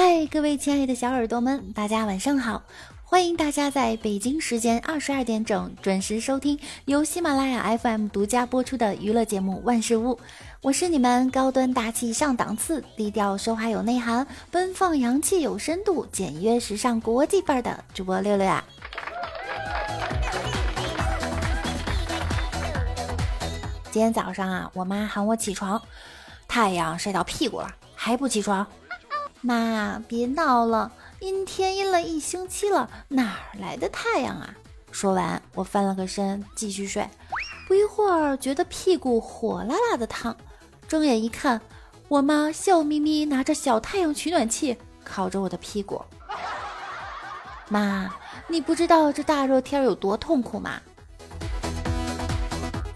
嗨，各位亲爱的小耳朵们，大家晚上好！欢迎大家在北京时间二十二点整准时收听由喜马拉雅 FM 独家播出的娱乐节目《万事屋》，我是你们高端大气上档次、低调奢华有内涵、奔放洋气有深度、简约时尚国际范儿的主播六六呀。今天早上啊，我妈喊我起床，太阳晒到屁股了，还不起床？妈，别闹了，阴天阴了一星期了，哪来的太阳啊？说完，我翻了个身，继续睡。不一会儿，觉得屁股火辣辣的烫，睁眼一看，我妈笑眯眯拿着小太阳取暖器烤着我的屁股。妈，你不知道这大热天有多痛苦吗？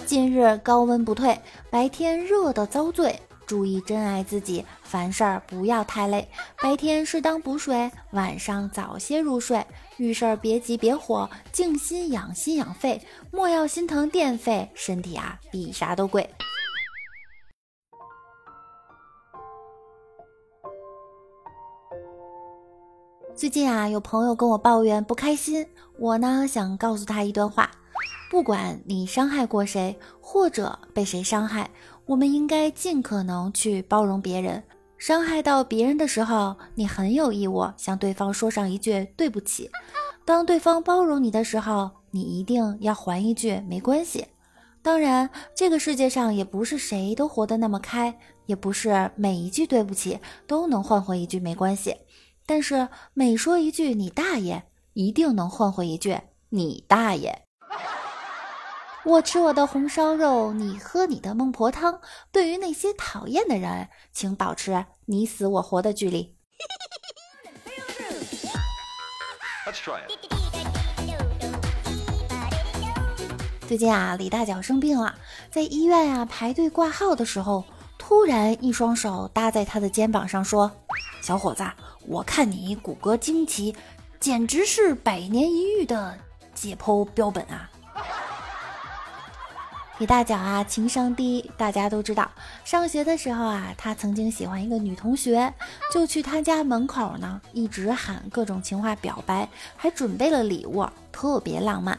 近日高温不退，白天热得遭罪。注意珍爱自己，凡事儿不要太累。白天适当补水，晚上早些入睡。遇事儿别急别火，静心养心养肺，莫要心疼电费。身体啊，比啥都贵。最近啊，有朋友跟我抱怨不开心，我呢想告诉他一段话：不管你伤害过谁，或者被谁伤害。我们应该尽可能去包容别人，伤害到别人的时候，你很有义务向对方说上一句对不起。当对方包容你的时候，你一定要还一句没关系。当然，这个世界上也不是谁都活得那么开，也不是每一句对不起都能换回一句没关系。但是每说一句你大爷，一定能换回一句你大爷。我吃我的红烧肉，你喝你的孟婆汤。对于那些讨厌的人，请保持你死我活的距离。最近啊，李大脚生病了，在医院啊排队挂号的时候，突然一双手搭在他的肩膀上，说：“小伙子，我看你骨骼惊奇，简直是百年一遇的解剖标本啊！”李大脚啊，情商低，大家都知道。上学的时候啊，他曾经喜欢一个女同学，就去她家门口呢，一直喊各种情话表白，还准备了礼物，特别浪漫。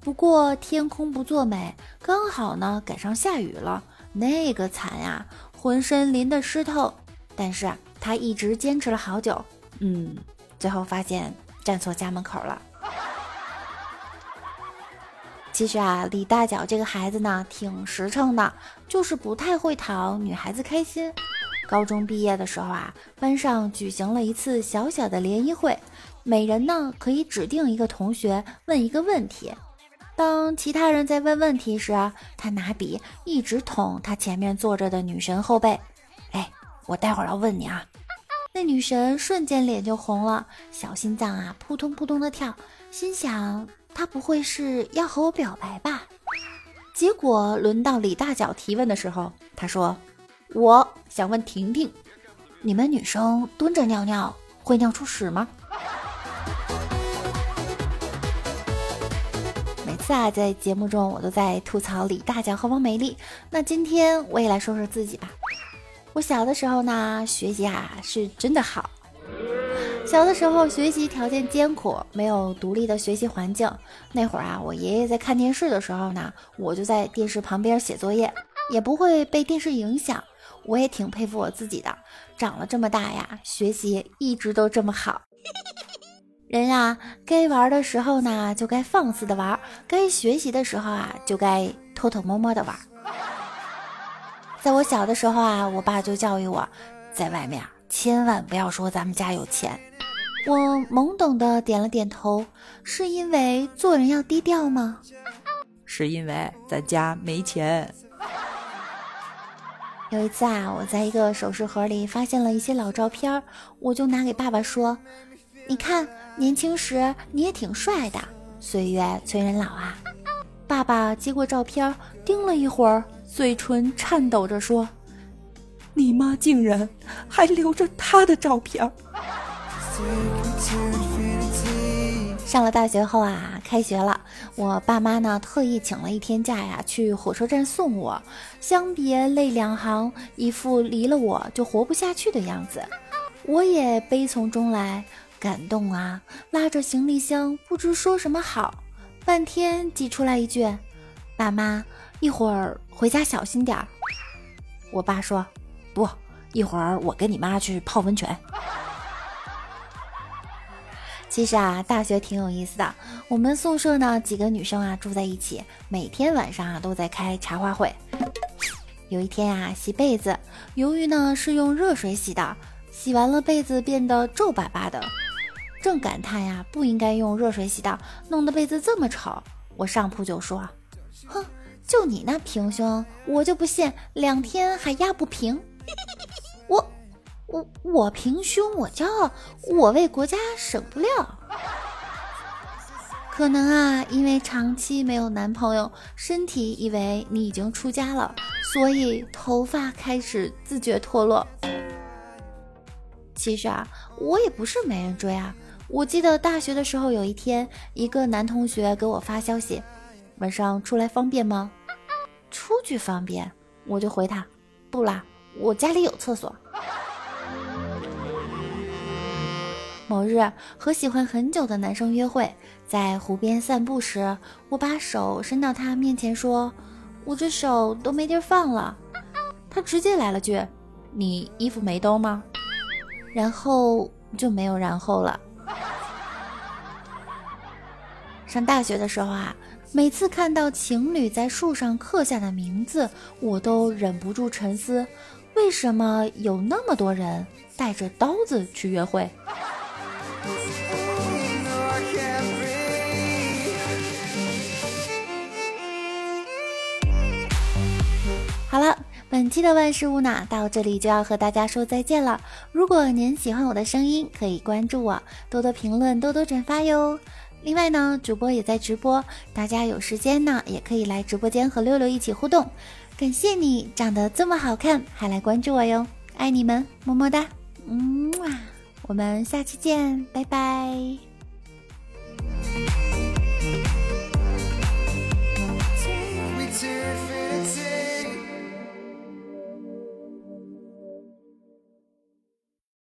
不过天空不作美，刚好呢赶上下雨了，那个惨呀，浑身淋得湿透。但是他一直坚持了好久，嗯，最后发现站错家门口了。其实啊，李大脚这个孩子呢，挺实诚的，就是不太会讨女孩子开心。高中毕业的时候啊，班上举行了一次小小的联谊会，每人呢可以指定一个同学问一个问题。当其他人在问问题时，他拿笔一直捅他前面坐着的女神后背。哎，我待会儿要问你啊！那女神瞬间脸就红了，小心脏啊扑通扑通的跳，心想。他不会是要和我表白吧？结果轮到李大脚提问的时候，他说：“我想问婷婷，你们女生蹲着尿尿会尿出屎吗？”每次啊，在节目中我都在吐槽李大脚和王美丽，那今天我也来说说自己吧。我小的时候呢，学习啊是真的好。小的时候学习条件艰苦，没有独立的学习环境。那会儿啊，我爷爷在看电视的时候呢，我就在电视旁边写作业，也不会被电视影响。我也挺佩服我自己的，长了这么大呀，学习一直都这么好。人呀，该玩的时候呢，就该放肆的玩；该学习的时候啊，就该偷偷摸摸的玩。在我小的时候啊，我爸就教育我，在外面千万不要说咱们家有钱。我懵懂的点了点头，是因为做人要低调吗？是因为咱家没钱。有一次啊，我在一个首饰盒里发现了一些老照片，我就拿给爸爸说：“你看，年轻时你也挺帅的。”岁月催人老啊！爸爸接过照片，盯了一会儿，嘴唇颤抖着说：“你妈竟然还留着他的照片。”上了大学后啊，开学了，我爸妈呢特意请了一天假呀，去火车站送我，相别泪两行，一副离了我就活不下去的样子。我也悲从中来，感动啊，拉着行李箱不知说什么好，半天挤出来一句：“爸妈，一会儿回家小心点儿。”我爸说：“不，一会儿我跟你妈去泡温泉。”其实啊，大学挺有意思的。我们宿舍呢，几个女生啊住在一起，每天晚上啊都在开茶话会。有一天啊，洗被子，由于呢是用热水洗的，洗完了被子变得皱巴巴的，正感叹呀不应该用热水洗的，弄得被子这么丑。我上铺就说：“哼，就你那平胸，我就不信两天还压不平。”我。我平胸，我骄傲，我为国家省布料。可能啊，因为长期没有男朋友，身体以为你已经出家了，所以头发开始自觉脱落。其实啊，我也不是没人追啊。我记得大学的时候，有一天，一个男同学给我发消息：“晚上出来方便吗？”出去方便，我就回他：“不啦，我家里有厕所。”某日和喜欢很久的男生约会，在湖边散步时，我把手伸到他面前说：“我这手都没地儿放了。”他直接来了句：“你衣服没兜吗？”然后就没有然后了。上大学的时候啊，每次看到情侣在树上刻下的名字，我都忍不住沉思：为什么有那么多人带着刀子去约会？好了，本期的万事屋呢，到这里就要和大家说再见了。如果您喜欢我的声音，可以关注我，多多评论，多多转发哟。另外呢，主播也在直播，大家有时间呢，也可以来直播间和六六一起互动。感谢你长得这么好看，还来关注我哟，爱你们，么么哒，嗯哇。我们下期见，拜拜。